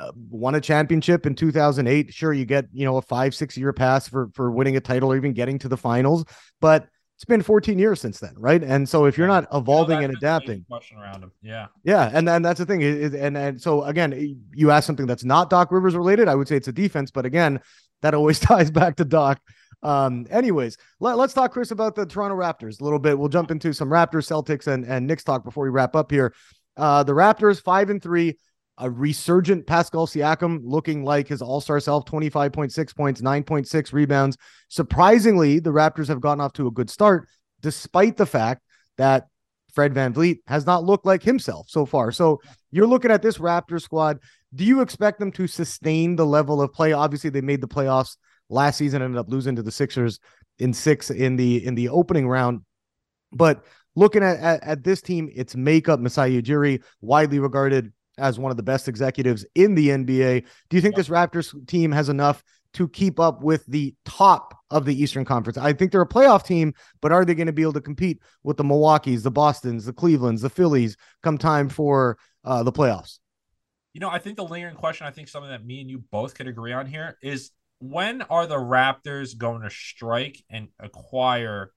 uh, won a championship in 2008. Sure, you get you know a five six year pass for for winning a title or even getting to the finals, but it's been 14 years since then, right? And so if you're not evolving you know, and adapting, question around him, yeah, yeah, and and that's the thing. Is, and and so again, you ask something that's not Doc Rivers related, I would say it's a defense, but again, that always ties back to Doc. Um, anyways, let, us talk, Chris, about the Toronto Raptors a little bit. We'll jump into some Raptors, Celtics, and and Knicks talk before we wrap up here. Uh, the Raptors five and three, a resurgent Pascal Siakam looking like his All Star self, twenty five point six points, nine point six rebounds. Surprisingly, the Raptors have gotten off to a good start, despite the fact that Fred VanVleet has not looked like himself so far. So you're looking at this Raptor squad. Do you expect them to sustain the level of play? Obviously, they made the playoffs last season ended up losing to the Sixers in six in the in the opening round. But looking at, at, at this team, it's makeup Masai Ujiri, widely regarded as one of the best executives in the NBA. Do you think this Raptors team has enough to keep up with the top of the Eastern Conference. I think they're a playoff team, but are they going to be able to compete with the Milwaukee's, the Boston's, the Cleveland's, the Phillies come time for uh, the playoffs? You know, I think the lingering question, I think something that me and you both could agree on here is when are the Raptors going to strike and acquire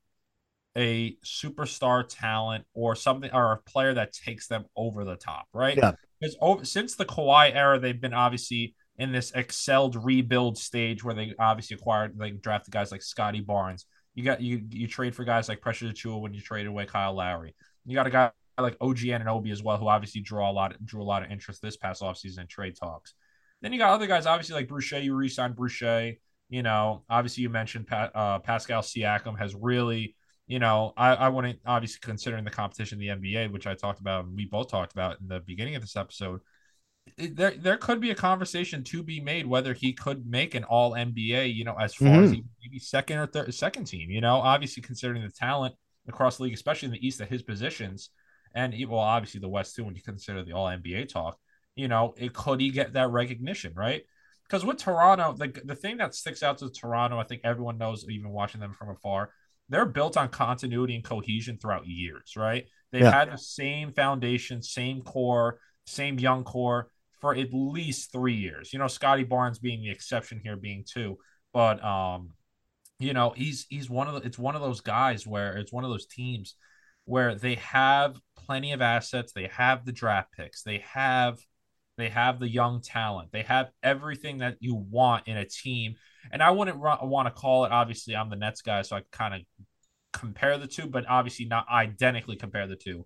a superstar talent or something or a player that takes them over the top, right? Yeah. Because since the Kawhi era, they've been obviously in this excelled rebuild stage where they obviously acquired, like drafted guys like Scottie Barnes. You got you you trade for guys like Precious Achiuwa when you traded away Kyle Lowry. You got a guy like OG Anunoby as well, who obviously draw a lot drew a lot of interest this past offseason in trade talks. Then you got other guys, obviously like Boucher. You re-signed Boucher. You know, obviously you mentioned Pat, uh, Pascal Siakam has really, you know, I, I wouldn't obviously considering the competition in the NBA, which I talked about and we both talked about in the beginning of this episode there there could be a conversation to be made whether he could make an all NBA, you know, as far mm-hmm. as he, maybe second or third second team, you know, obviously considering the talent across the league, especially in the East at his positions, and well, obviously the West too, when you consider the all NBA talk, you know, it could he get that recognition, right? Because with Toronto, the the thing that sticks out to Toronto, I think everyone knows, even watching them from afar, they're built on continuity and cohesion throughout years, right? They've yeah. had the same foundation, same core, same young core for at least three years. You know, Scottie Barnes being the exception here, being two, but um, you know, he's he's one of the it's one of those guys where it's one of those teams where they have plenty of assets, they have the draft picks, they have they have the young talent, they have everything that you want in a team. And I wouldn't want to call it. Obviously, I'm the Nets guy, so I kind of compare the two, but obviously not identically compare the two.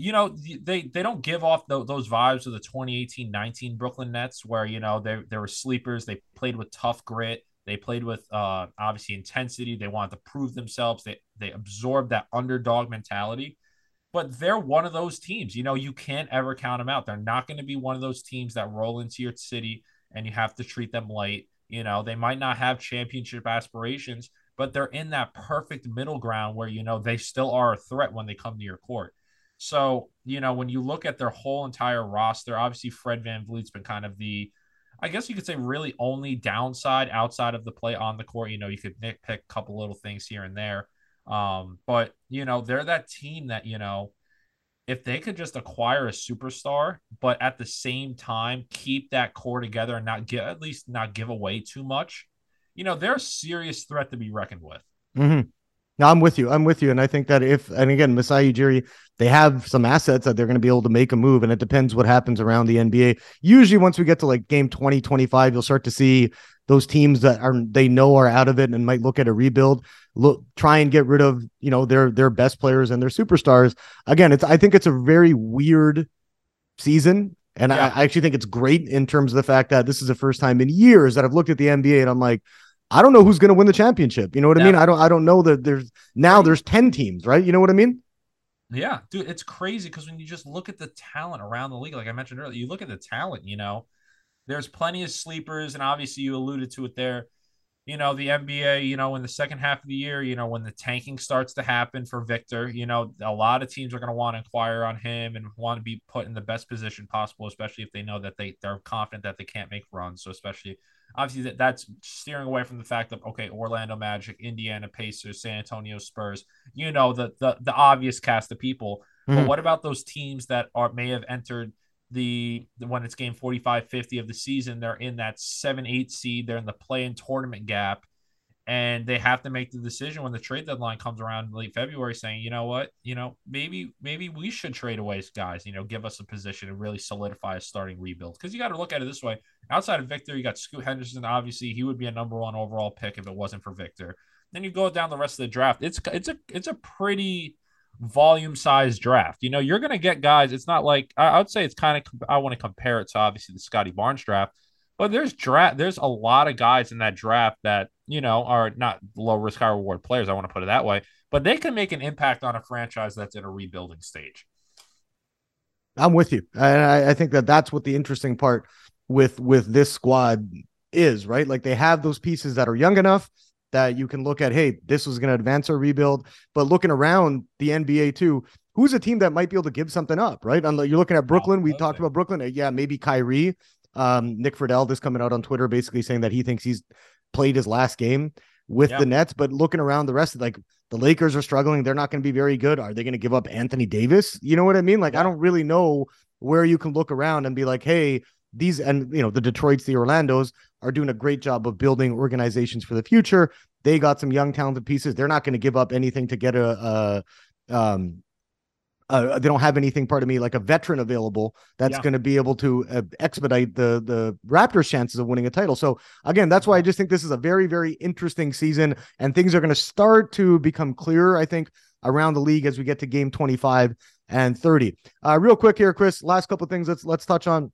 You know they they don't give off the, those vibes of the 2018-19 Brooklyn Nets where you know they they were sleepers. They played with tough grit. They played with uh, obviously intensity. They wanted to prove themselves. They they absorbed that underdog mentality but they're one of those teams you know you can't ever count them out they're not going to be one of those teams that roll into your city and you have to treat them light you know they might not have championship aspirations but they're in that perfect middle ground where you know they still are a threat when they come to your court so, you know, when you look at their whole entire roster, obviously Fred VanVleet's been kind of the, I guess you could say, really only downside outside of the play on the court. You know, you could nitpick a couple little things here and there. Um, but, you know, they're that team that, you know, if they could just acquire a superstar, but at the same time keep that core together and not get at least not give away too much, you know, they're a serious threat to be reckoned with. Mm-hmm. No, I'm with you. I'm with you. And I think that if, and again, Masai Ujiri, they have some assets that they're going to be able to make a move. And it depends what happens around the NBA. Usually, once we get to like game 20, 25, you'll start to see those teams that are, they know are out of it and might look at a rebuild, look, try and get rid of, you know, their, their best players and their superstars. Again, it's, I think it's a very weird season. And yeah. I, I actually think it's great in terms of the fact that this is the first time in years that I've looked at the NBA and I'm like, I don't know who's going to win the championship. You know what yeah. I mean? I don't I don't know that there's now there's 10 teams, right? You know what I mean? Yeah, dude, it's crazy because when you just look at the talent around the league, like I mentioned earlier, you look at the talent, you know, there's plenty of sleepers, and obviously you alluded to it there. You know, the NBA, you know, in the second half of the year, you know, when the tanking starts to happen for Victor, you know, a lot of teams are going to want to inquire on him and want to be put in the best position possible, especially if they know that they, they're confident that they can't make runs. So, especially obviously that, that's steering away from the fact that okay, Orlando Magic, Indiana Pacers, San Antonio Spurs, you know the the, the obvious cast of people. Mm-hmm. But what about those teams that are may have entered the, the when it's game 45 50 of the season, they're in that 7-8 seed, they're in the play-in tournament gap and they have to make the decision when the trade deadline comes around late February, saying, you know what, you know, maybe maybe we should trade away guys, you know, give us a position and really solidify a starting rebuild. Because you got to look at it this way: outside of Victor, you got Scoot Henderson. Obviously, he would be a number one overall pick if it wasn't for Victor. Then you go down the rest of the draft. It's it's a it's a pretty volume size draft. You know, you're going to get guys. It's not like I, I would say it's kind of I want to compare it to obviously the Scottie Barnes draft but there's draft. There's a lot of guys in that draft that you know are not low risk, high reward players. I want to put it that way, but they can make an impact on a franchise that's in a rebuilding stage. I'm with you, and I, I think that that's what the interesting part with with this squad is, right? Like they have those pieces that are young enough that you can look at. Hey, this was going to advance our rebuild, but looking around the NBA too, who's a team that might be able to give something up, right? You're looking at Brooklyn. We talked about Brooklyn. Yeah, maybe Kyrie Um, Nick Friedell just coming out on Twitter basically saying that he thinks he's played his last game with the Nets, but looking around the rest of like the Lakers are struggling. They're not going to be very good. Are they going to give up Anthony Davis? You know what I mean? Like, I don't really know where you can look around and be like, hey, these and you know the Detroits, the Orlando's are doing a great job of building organizations for the future. They got some young talented pieces. They're not going to give up anything to get a, a um uh, they don't have anything part of me like a veteran available that's yeah. going to be able to uh, expedite the the Raptors' chances of winning a title. So again, that's why I just think this is a very very interesting season, and things are going to start to become clearer. I think around the league as we get to Game 25 and 30. Uh, real quick here, Chris. Last couple things. Let's let's touch on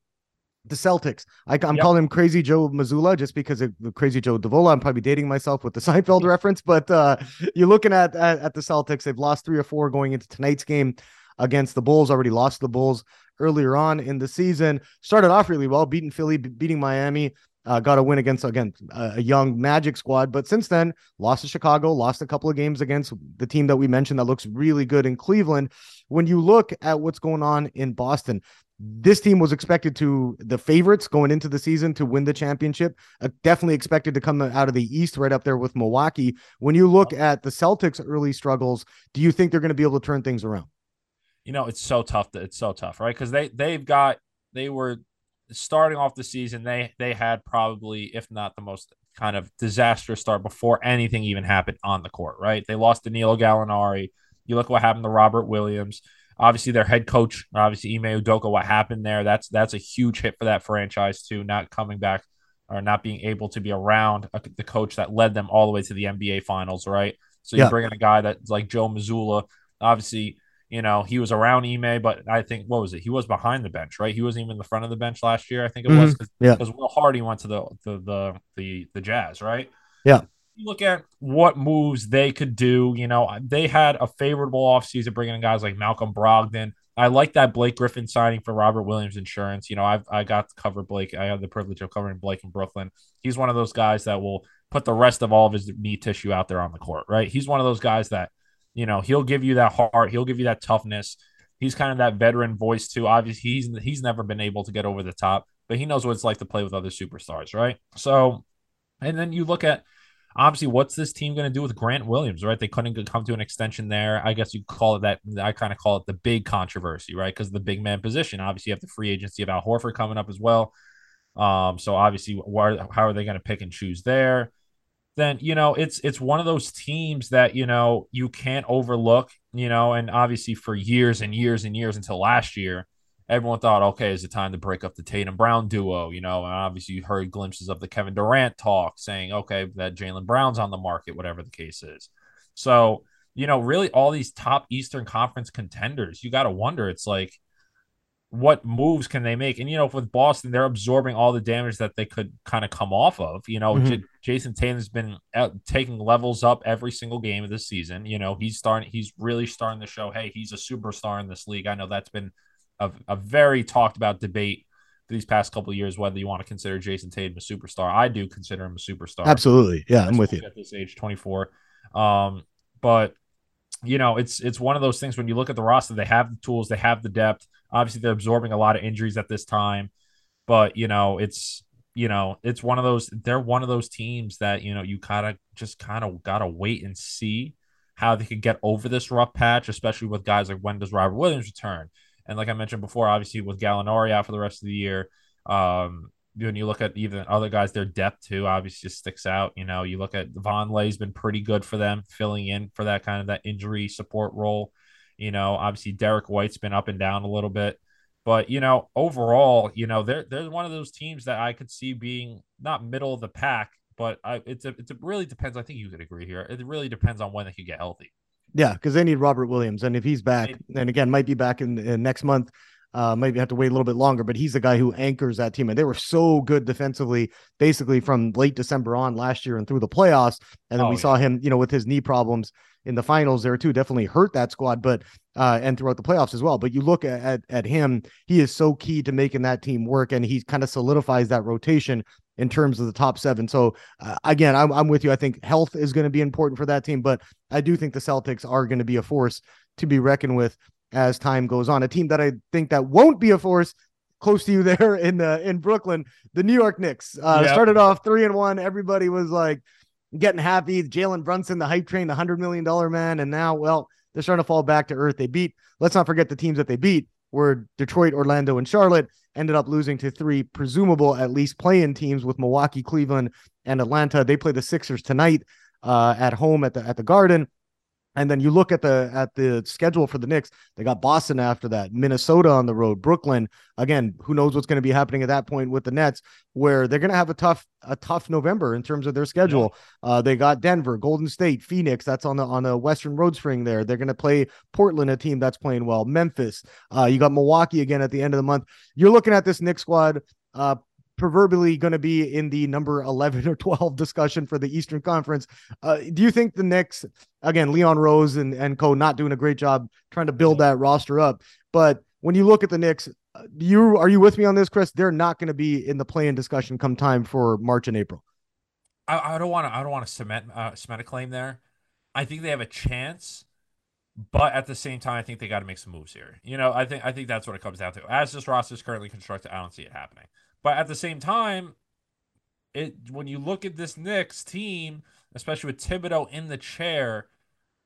the Celtics. I, am yep. calling him Crazy Joe Mazzulla just because of Crazy Joe Davola. I'm probably dating myself with the Seinfeld reference, but uh, you're looking at, at, at the Celtics. They've lost three or four going into tonight's game against the Bulls. Already lost the Bulls earlier on in the season. Started off really well, beating Philly, beating Miami. Uh, got a win against again a young Magic squad, but since then lost to Chicago, lost a couple of games against the team that we mentioned that looks really good in Cleveland. When you look at what's going on in Boston, this team was expected to the favorites going into the season to win the championship. Uh, definitely expected to come out of the East right up there with Milwaukee. When you look at the Celtics' early struggles, do you think they're going to be able to turn things around? you know, it's so tough. That it's so tough, right? Because they they've got they were starting off the season. They they had probably, if not the most kind of disastrous start before anything even happened on the court, right? They lost Danilo Gallinari. You look what happened to Robert Williams. Obviously, their head coach, obviously Ime Udoka, what happened there? That's that's a huge hit for that franchise too. Not coming back or not being able to be around a, the coach that led them all the way to the NBA Finals, right? So you yeah. bring in a guy that's like Joe Mazzulla. obviously you know, he was around Ime, but I think what was it? He was behind the bench, right? He wasn't even in the front of the bench last year. I think it mm-hmm. was because yeah. Will Hardy went to the, the the the the Jazz, right? Yeah. Look at what moves they could do. You know, they had a favorable offseason bringing in guys like Malcolm Brogdon. I like that Blake Griffin signing for Robert Williams Insurance. You know, I've I got to cover Blake. I had the privilege of covering Blake in Brooklyn. He's one of those guys that will put the rest of all of his knee tissue out there on the court, right? He's one of those guys that you know, he'll give you that heart, he'll give you that toughness. He's kind of that veteran voice too. Obviously, he's he's never been able to get over the top, but he knows what it's like to play with other superstars, right? So, and then you look at obviously what's this team going to do with Grant Williams, right? They couldn't come to an extension there. I guess you call it that. I kind of call it the big controversy, right? Because the big man position. Obviously, you have the free agency of Al Horford coming up as well. Um, so obviously, how are they going to pick and choose there? then you know it's it's one of those teams that you know you can't overlook you know and obviously for years and years and years until last year everyone thought okay is it time to break up the Tatum Brown duo you know and obviously you heard glimpses of the Kevin Durant talk saying okay that Jaylen Brown's on the market whatever the case is so you know really all these top Eastern Conference contenders you got to wonder it's like what moves can they make? And you know, with Boston, they're absorbing all the damage that they could kind of come off of. You know, mm-hmm. J- Jayson Tatum's been out, taking levels up every single game of the season. You know, he's starting, he's really starting to show, hey, he's a superstar in this league. I know that's been a, a very talked about debate these past couple of years whether you want to consider Jayson Tatum a superstar. I do consider him a superstar. Absolutely, yeah, I'm with you at this age, 24. Um, but you know, it's it's one of those things when you look at the roster, they have the tools, they have the depth. Obviously, they're absorbing a lot of injuries at this time, but you know, it's you know, it's one of those. They're one of those teams that you know you kind of just kind of gotta wait and see how they could get over this rough patch, especially with guys like when does Robert Williams return? And like I mentioned before, obviously with Gallinari out for the rest of the year, um, when you look at even other guys, their depth too obviously just sticks out. You know, you look at Vonleh's been pretty good for them, filling in for that kind of that injury support role. You know, obviously Derrick White's been up and down a little bit, but you know, overall, you know, they're they're one of those teams that I could see being not middle of the pack, but I, it's a, it's a really depends. I think you could agree here. It really depends on when they could get healthy. Yeah, because they need Robert Williams, and if he's back, and again might be back in, in next month, uh, maybe have to wait a little bit longer, but he's the guy who anchors that team. And they were so good defensively, basically from late December on last year and through the playoffs. And then oh, we yeah. saw him, you know, with his knee problems in the finals there too, definitely hurt that squad, but uh, and throughout the playoffs as well. But you look at, at, at him, he is so key to making that team work, and he kind of solidifies that rotation in terms of the top seven. So uh, again, I'm, I'm with you. I think health is going to be important for that team, but I do think the Celtics are going to be a force to be reckoned with as time goes on. A team that I think that won't be a force close to you there in the in Brooklyn, the New York Knicks uh, Yep. started off three and one. Everybody was like getting happy. Jalen Brunson, the hype train, the hundred million dollar man, and now, well, they're starting to fall back to earth. They beat. Let's not forget the teams that they beat were Detroit, Orlando, and Charlotte. Ended up losing to three presumable at least play-in teams with Milwaukee, Cleveland, and Atlanta. They play the Sixers tonight uh, at home at the at the Garden. And then you look at the at the schedule for the Knicks. They got Boston after that, Minnesota on the road, Brooklyn. Again, who knows what's going to be happening at that point with the Nets, where they're going to have a tough a tough November in terms of their schedule. Uh, they got Denver, Golden State, Phoenix. That's on the on the Western Road Spring. There, they're going to play Portland, a team that's playing well. Memphis. Uh, you got Milwaukee again at the end of the month. You're looking at this Knicks squad. Uh, proverbially going to be in the number 11 or 12 discussion for the Eastern Conference. Uh, do you think the Knicks, again, Leon Rose and, and co not doing a great job trying to build that roster up, but when you look at the Knicks, uh, you are you with me on this, Chris? They're not going to be in the play-in discussion come time for March and April. I, I don't want to. I don't want to cement uh, cement a claim there. I think they have a chance, but at the same time, I think they got to make some moves here. You know, I think I think that's what it comes down to. As this roster is currently constructed, I don't see it happening. But at the same time, it when you look at this Knicks team, especially with Thibodeau in the chair,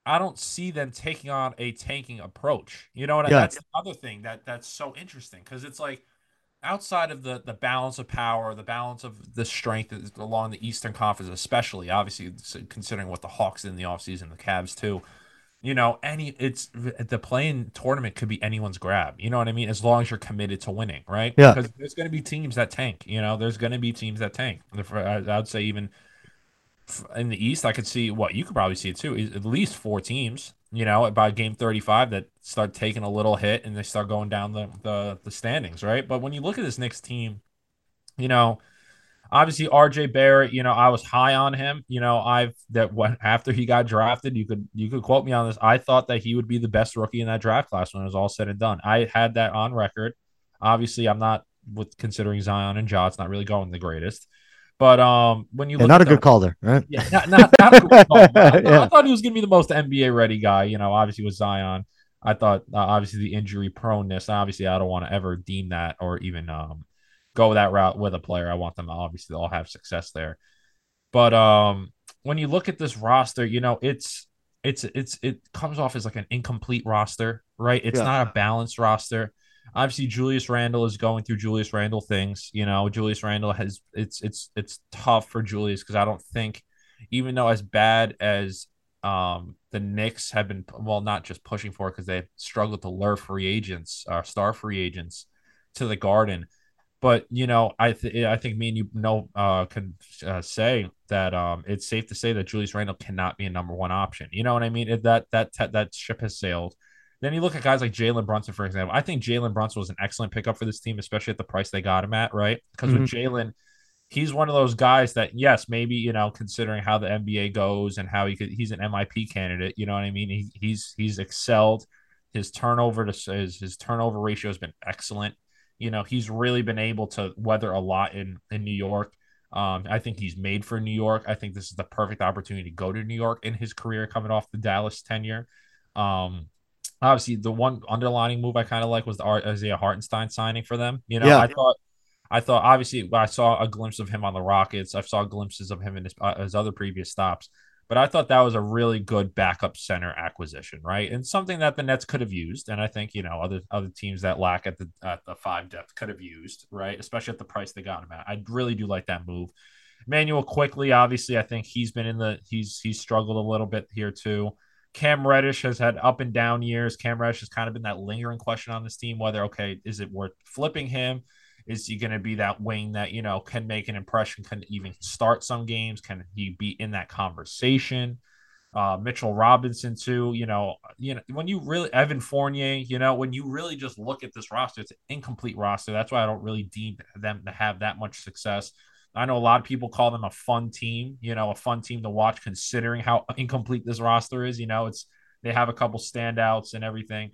I don't see them taking on a tanking approach. You know what? I Yeah. That's the other thing that that's so interesting because it's like outside of the the balance of power, the balance of the strength along the Eastern Conference, especially obviously considering what the Hawks did in the offseason, the Cavs too. You know, any it's the play-in tournament could be anyone's grab. You know what I mean? As long as you're committed to winning, right? Yeah. Because there's going to be teams that tank. You know, there's going to be teams that tank. I- I'd say even in the East, I could see what you could probably see it too. is At least four teams, you know, by game 35 that start taking a little hit and they start going down the the, the standings, right? But when you look at this next team, you know, obviously RJ Barrett, you know, I was high on him. You know, I've that when after he got drafted, you could you could quote me on this. I thought that he would be the best rookie in that draft class when it was all said and done. I had that on record. Obviously, I'm not with considering Zion and Ja. It's not really going the greatest. But um, when you Yeah, look not a the- good caller, right? yeah, not, not, not a good call, but I, Yeah. I thought he was going to be the most NBA ready guy. You know, obviously with Zion, I thought uh, obviously the injury proneness. Obviously, I don't want to ever deem that or even um go that route with a player. I want them to obviously all have success there. But um, when you look at this roster, you know, it's it's it's it comes off as like an incomplete roster, right? It's Yeah. not a balanced roster. Obviously, Julius Randle is going through Julius Randle things. You know, Julius Randle has it's it's it's tough for Julius because I don't think, even though as bad as um the Knicks have been, well, not just pushing for because they've struggled to lure free agents, uh, star free agents to the Garden. But you know, I th- I think me and you know uh, can uh, say that um, it's safe to say that Julius Randle cannot be a number one option. You know what I mean? If that that that, ship has sailed. Then you look at guys like Jalen Brunson, for example. I think Jalen Brunson was an excellent pickup for this team, especially at the price they got him at, right? Because with Jalen, he's one of those guys that, yes, maybe you know, considering how the NBA goes and how he could, he's an MIP candidate. You know what I mean? He, he's he's excelled. His turnover to his his turnover ratio has been excellent. You know, he's really been able to weather a lot in in New York. Um, I think he's made for New York. I think this is the perfect opportunity to go to New York in his career coming off the Dallas tenure. Um, obviously, the one underlining move I kind of like was the Isaiah Hartenstein signing for them. You know, Yeah. I thought, I thought obviously I saw a glimpse of him on the Rockets. I saw glimpses of him in his, uh, his other previous stops. But I thought that was a really good backup center acquisition, right? And something that the Nets could have used, and I think you know other other teams that lack at the at the five depth could have used, right? Especially at the price they got him at. I really do like that move. Immanuel Quickley, obviously, I think he's been in the he's he's struggled a little bit here too. Cam Reddish has had up and down years. Cam Reddish has kind of been that lingering question on this team whether okay, is it worth flipping him? Is he going to be that wing that you know can make an impression, can even start some games? Can he be in that conversation? Uh, Mitchell Robinson too. You know, you know when you really Evan Fournier. You know when you really just look at this roster, it's an incomplete roster. That's why I don't really deem them to have that much success. I know a lot of people call them a fun team. You know, a fun team to watch considering how incomplete this roster is. You know, it's they have a couple standouts and everything,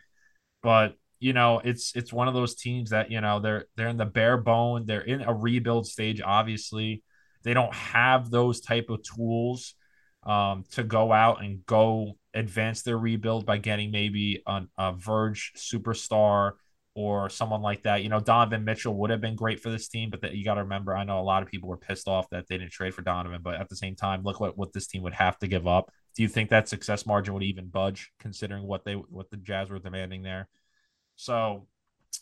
but you know it's it's one of those teams that you know they're they're in the bare bone they're in a rebuild stage obviously they don't have those type of tools um, to go out and go advance their rebuild by getting maybe an, a verge superstar or someone like that. You know, Donovan Mitchell would have been great for this team, but that you got to remember, I know a lot of people were pissed off that they didn't trade for Donovan, but at the same time, look what, what this team would have to give up. Do you think that success margin would even budge considering what they what the Jazz were demanding there? So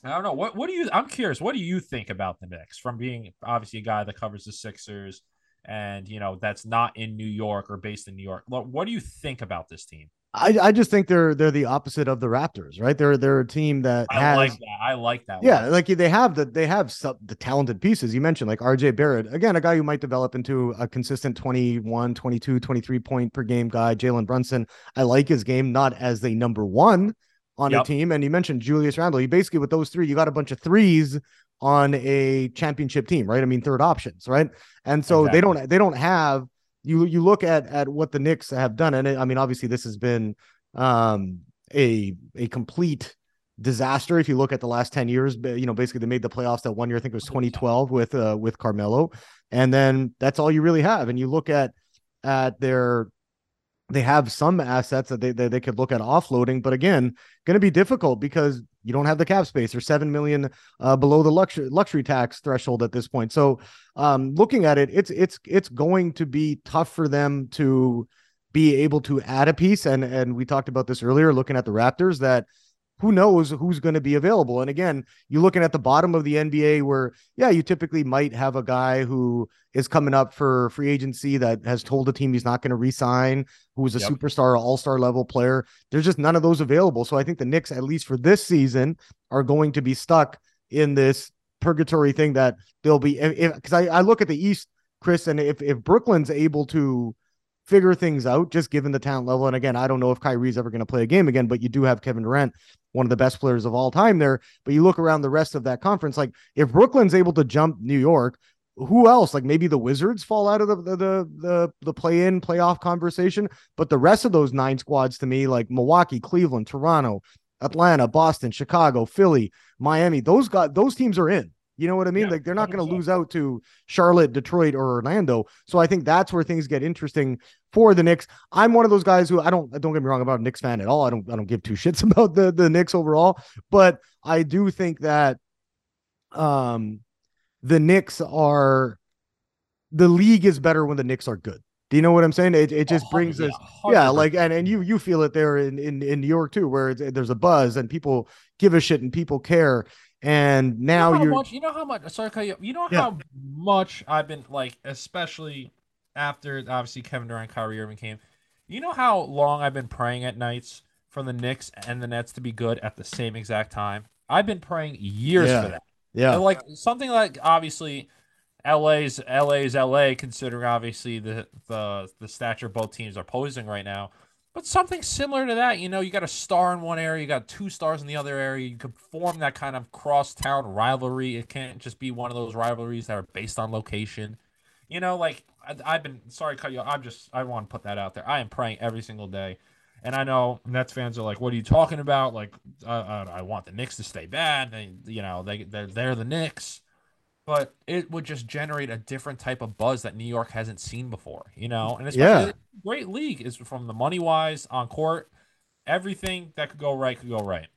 I don't know. What what do you I'm curious, what do you think about the Knicks from being obviously a guy that covers the Sixers and you know that's not in New York or based in New York? What do you think about this team? I, I just think they're they're the opposite of the Raptors, right? They're they're a team that I has, like that. I like that. Yeah, one. like they have the they have some, the talented pieces you mentioned, like RJ Barrett. Again, a guy who might develop into a consistent 21, 22, 23 point per game guy. Jalen Brunson. I like his game, not as the number one on Yep. a team. And you mentioned Julius Randle. You basically with those three, you got a bunch of threes on a championship team, right? I mean, third options, right? And so they don't they don't have you you look at at what the Knicks have done, and it, I mean, obviously this has been um a a complete disaster if you look at the last 10 years you know basically they made the playoffs that one year i think it was 2012 with uh with carmelo and then that's all you really have and you look at at their they have some assets that they, they, they could look at offloading but again going to be difficult because you don't have the cap space. Or 7 million uh, below the luxury luxury tax threshold at this point. So um looking at it it's it's it's going to be tough for them to be able to add a piece. And and we talked about this earlier looking at the raptors that who knows who's going to be available. And again you're looking at the bottom of the nba where yeah you typically might have a guy who is coming up for free agency that has told the team he's not going to re-sign who's a Yep. superstar all-star level player. There's just none of those available. So i think the Knicks at least for this season are going to be stuck in this purgatory thing that they'll be because I, I look at the east chris and if if brooklyn's able to figure things out just given the talent level and again i don't know if kyrie's ever going to play a game again but you do have kevin durant one of the best players of all time there but you look around the rest of that conference like if brooklyn's able to jump new york who else? Like maybe the wizards fall out of the the the the, the play in playoff conversation but the rest of those nine squads to me like milwaukee cleveland toronto atlanta boston chicago philly miami those got those teams are in you know what i mean Yeah, like they're not going to lose out to charlotte detroit or orlando so i think that's where things get interesting for the Knicks. I'm one of those guys who I don't don't get me wrong about a Knicks fan at all. I don't I don't give two shits about the the Knicks overall, but I do think that um the Knicks are the league is better when the Knicks are good. Do you know what I'm saying? It it just brings us yeah, like and and you you feel it there in in in New York too, where it's, there's a buzz and people give a shit and people care. And now you know how you're much, you know how much sorry cut you, you know Yeah. how much I've been like especially after obviously Kevin Durant Kyrie Irving came you know how long I've been praying at nights for the Knicks and the Nets to be good at the same exact time I've been praying years Yeah. for that yeah And, like something like obviously LA's LA's LA considering obviously the the the stature both teams are posing right now but something similar to that, you know, you got a star in one area, you got two stars in the other area. You could form that kind of cross-town rivalry. It can't just be one of those rivalries that are based on location. You know, like I, I've been sorry, cut you. I'm just I want to put that out there. I am praying every single day, and I know Nets fans are like, "What are you talking about?" Like, uh, uh, I want the Knicks to stay bad. They, you know, they they're they're the Knicks but it would just generate a different type of buzz that New York hasn't seen before, you know. And especially Yeah. it's a great league is from the money wise on court, everything that could go right could go right.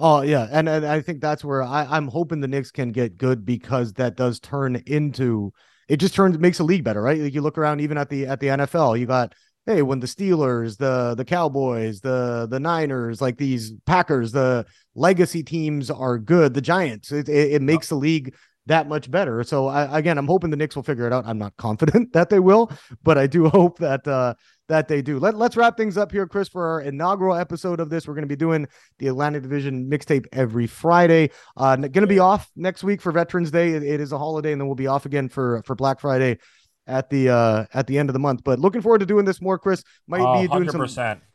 Oh yeah, and, and I think that's where I, I'm hoping the Knicks can get good because that does turn into it just turns makes a league better, right? Like you look around even at the at the NFL, you got hey when the Steelers, the the Cowboys, the the Niners, like these Packers, the legacy teams are good. The Giants, it it, it makes the league that much better. So I, again, I'm hoping the Knicks will figure it out. I'm not confident that they will, but I do hope that uh, that they do. Let, let's wrap things up here, Chris, for our inaugural episode of this. We're going to be doing the Atlantic Division mixtape every Friday. Uh, going to be off next week for Veterans Day. It, it is a holiday, and then we'll be off again for for Black Friday at the uh at the end of the month. But looking forward to doing this more, Chris. Might be doing hundred some.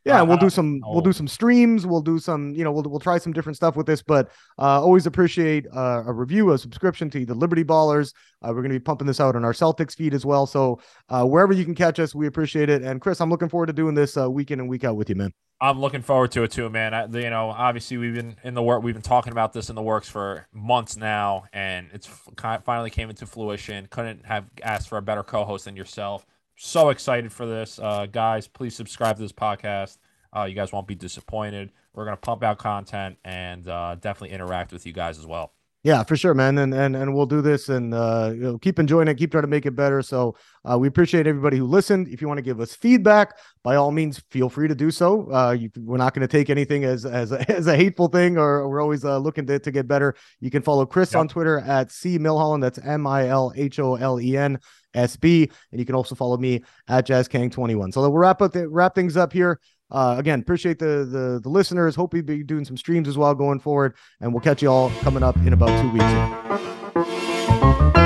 Yeah, we'll do some we'll do some streams. We'll do some, you know, we'll we'll try some different stuff with this, but uh always appreciate uh, a review, a subscription to the Liberty Ballers. Uh, we're going to be pumping this out on our Celtics feed as well. So uh wherever you can catch us, we appreciate it. And Chris, I'm looking forward to doing this uh, week in and week out with you, man. I'm looking forward to it too, man. I, you know, obviously we've been in the work, we've been talking about this in the works for months now, and it's finally came into fruition. Couldn't have asked for a better co-host than yourself. So excited for this, uh, guys! Please subscribe to this podcast. Uh, you guys won't be disappointed. We're gonna pump out content and uh, definitely interact with you guys as well. Yeah, for sure, man. And and and we'll do this and uh, you know, keep enjoying it, keep trying to make it better. So uh, we appreciate everybody who listened. If you want to give us feedback, by all means, feel free to do so. Uh, you, we're not going to take anything as as a, as a hateful thing, or we're always uh, looking to, to get better. You can follow Chris yep. on Twitter at C Milholen. That's M I L H O L E N S B, and you can also follow me at JazzKang21. So we'll wrap up the, wrap things up here. Uh, again, appreciate the, the the listeners. Hope we be doing some streams as well going forward, and we'll catch you all coming up in about two weeks.